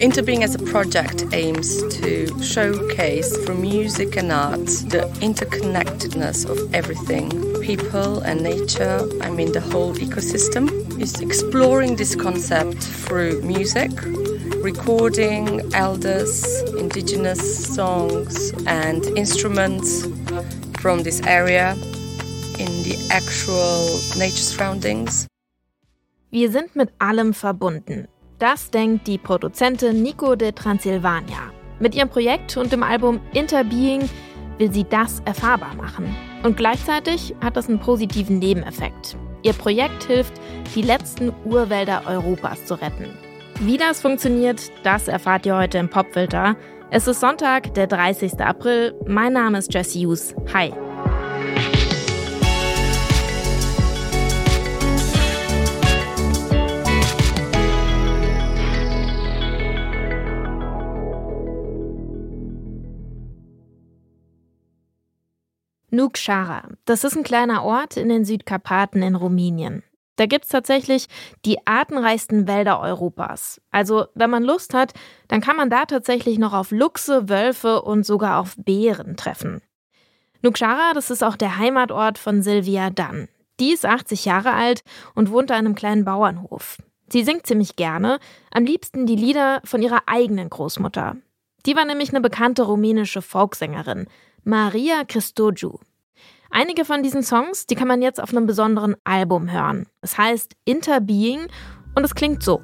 Interbeing as a project aims to showcase through music and art the interconnectedness of everything people and nature, I mean the whole ecosystem. Is exploring this concept through music, recording elders, indigenous songs, and instruments from this area in the actual nature surroundings. Wir sind mit allem verbunden. Das denkt die Produzentin Nico de Transilvania. Mit ihrem Projekt und dem Album Interbeing will sie das erfahrbar machen. Und gleichzeitig hat das einen positiven Nebeneffekt. Ihr Projekt hilft, die letzten Urwälder Europas zu retten. Wie das funktioniert, das erfahrt ihr heute im Popfilter. Es ist Sonntag, der 30. April. Mein Name ist Jesse Hughes. Hi. Nukshara. Das ist ein kleiner Ort in den Südkarpaten in Rumänien. Da gibt es tatsächlich die artenreichsten Wälder Europas. Also, wenn man Lust hat, dann kann man da tatsächlich noch auf Luchse, Wölfe und sogar auf Bären treffen. Nukshara, das ist auch der Heimatort von Silvia Dunn. Die ist 80 Jahre alt und wohnt an einem kleinen Bauernhof. Sie singt ziemlich gerne, am liebsten die Lieder von ihrer eigenen Großmutter. Die war nämlich eine bekannte rumänische Folksängerin, Maria Christogiu. Einige von diesen Songs, die kann man jetzt auf einem besonderen Album hören. Es heißt Interbeing und es klingt so.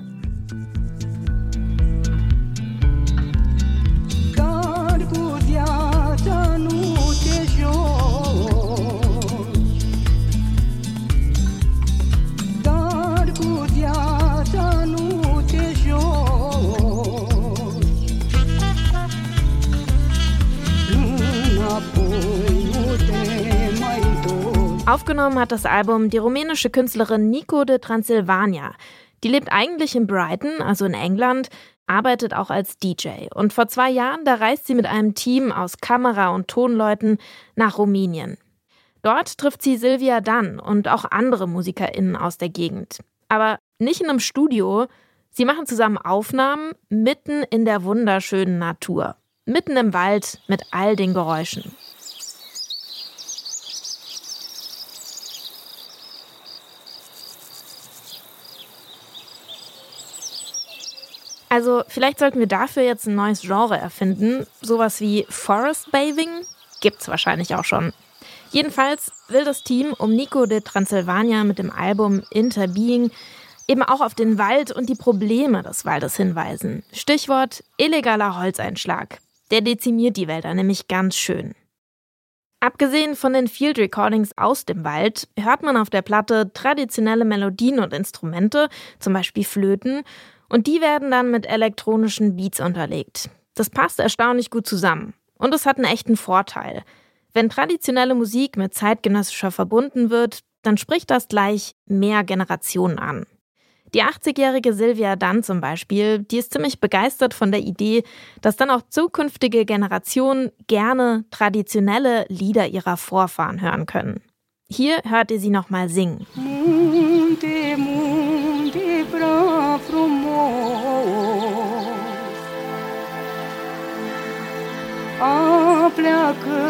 Aufgenommen hat das Album die rumänische Künstlerin Nico de Transilvania. Die lebt eigentlich in Brighton, also in England, arbeitet auch als DJ. Und vor zwei Jahren, da reist sie mit einem Team aus Kamera- und Tonleuten nach Rumänien. Dort trifft sie Silvia Dunn und auch andere MusikerInnen aus der Gegend. Aber nicht in einem Studio. Sie machen zusammen Aufnahmen mitten in der wunderschönen Natur. Mitten im Wald mit all den Geräuschen. Also vielleicht sollten wir dafür jetzt ein neues Genre erfinden. Sowas wie Forest Bathing gibt's wahrscheinlich auch schon. Jedenfalls will das Team um Nico de Transylvania mit dem Album Interbeing eben auch auf den Wald und die Probleme des Waldes hinweisen. Stichwort illegaler Holzeinschlag. Der dezimiert die Wälder nämlich ganz schön. Abgesehen von den Field Recordings aus dem Wald hört man auf der Platte traditionelle Melodien und Instrumente, zum Beispiel Flöten, und die werden dann mit elektronischen Beats unterlegt. Das passt erstaunlich gut zusammen. Und es hat einen echten Vorteil. Wenn traditionelle Musik mit zeitgenössischer verbunden wird, dann spricht das gleich mehr Generationen an. Die 80-jährige Silvia Dunn zum Beispiel, die ist ziemlich begeistert von der Idee, dass dann auch zukünftige Generationen gerne traditionelle Lieder ihrer Vorfahren hören können. Hier hört ihr sie nochmal singen. Munte, A pleacă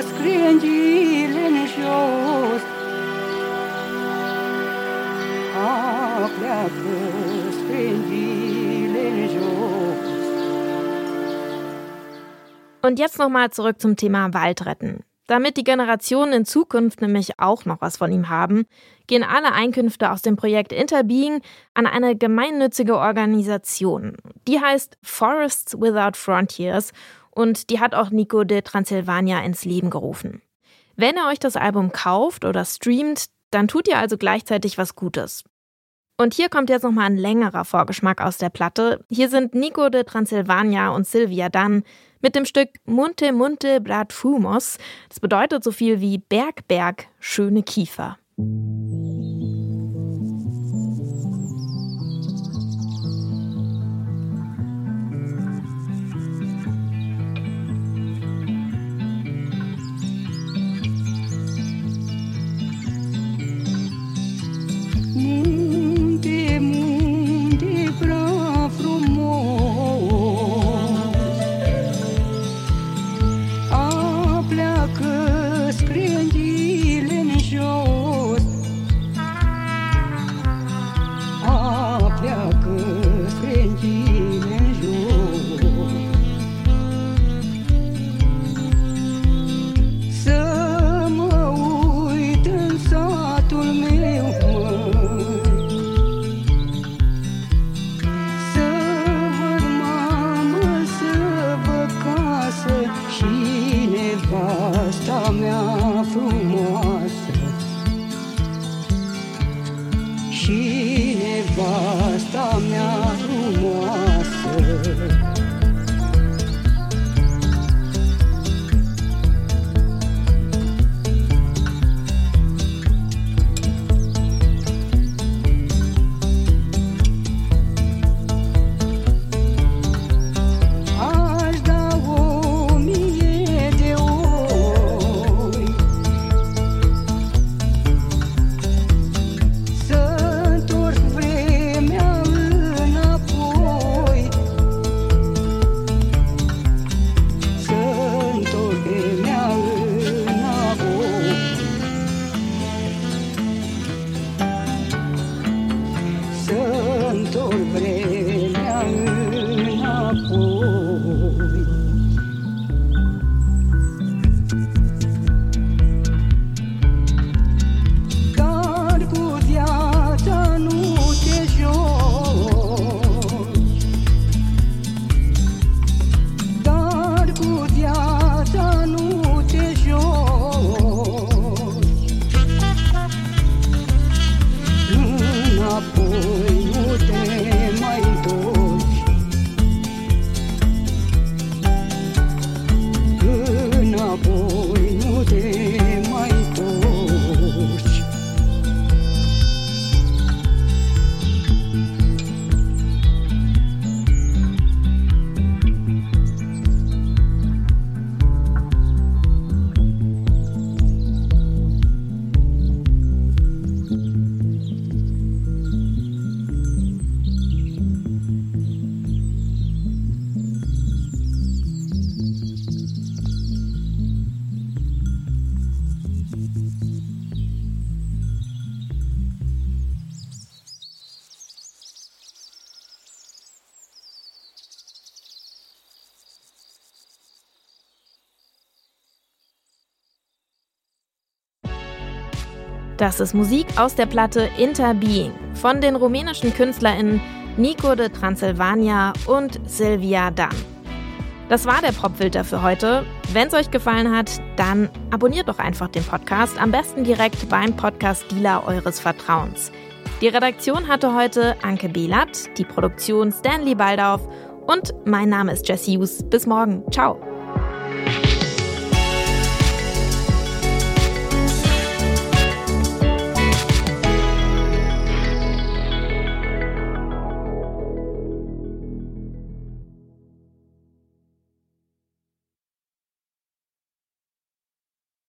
screngile în jos A pleacă screngile în jos Und jetzt nochmal zurück zum Thema Waldretten. Damit die Generationen in Zukunft nämlich auch noch was von ihm haben, gehen alle Einkünfte aus dem Projekt Interbeing an eine gemeinnützige Organisation. Die heißt Forests Without Frontiers und die hat auch Nico de Transylvania ins Leben gerufen. Wenn ihr euch das Album kauft oder streamt, dann tut ihr also gleichzeitig was Gutes. Und hier kommt jetzt nochmal ein längerer Vorgeschmack aus der Platte. Hier sind Nico de Transylvania und Sylvia Dunn mit dem Stück Munte Munte Brat Fumos. Das bedeutet so viel wie Berg, Berg, schöne Kiefer. she ever livre. Das ist Musik aus der Platte Interbeing von den rumänischen KünstlerInnen Nico de Transylvania und Silvia Dan. Das war der Popfilter für heute. Wenn es euch gefallen hat, dann abonniert doch einfach den Podcast, am besten direkt beim Podcast-Dealer eures Vertrauens. Die Redaktion hatte heute Anke Behlert, die Produktion Stanley Baldauf und mein Name ist Jesse Hughes. Bis morgen. Ciao.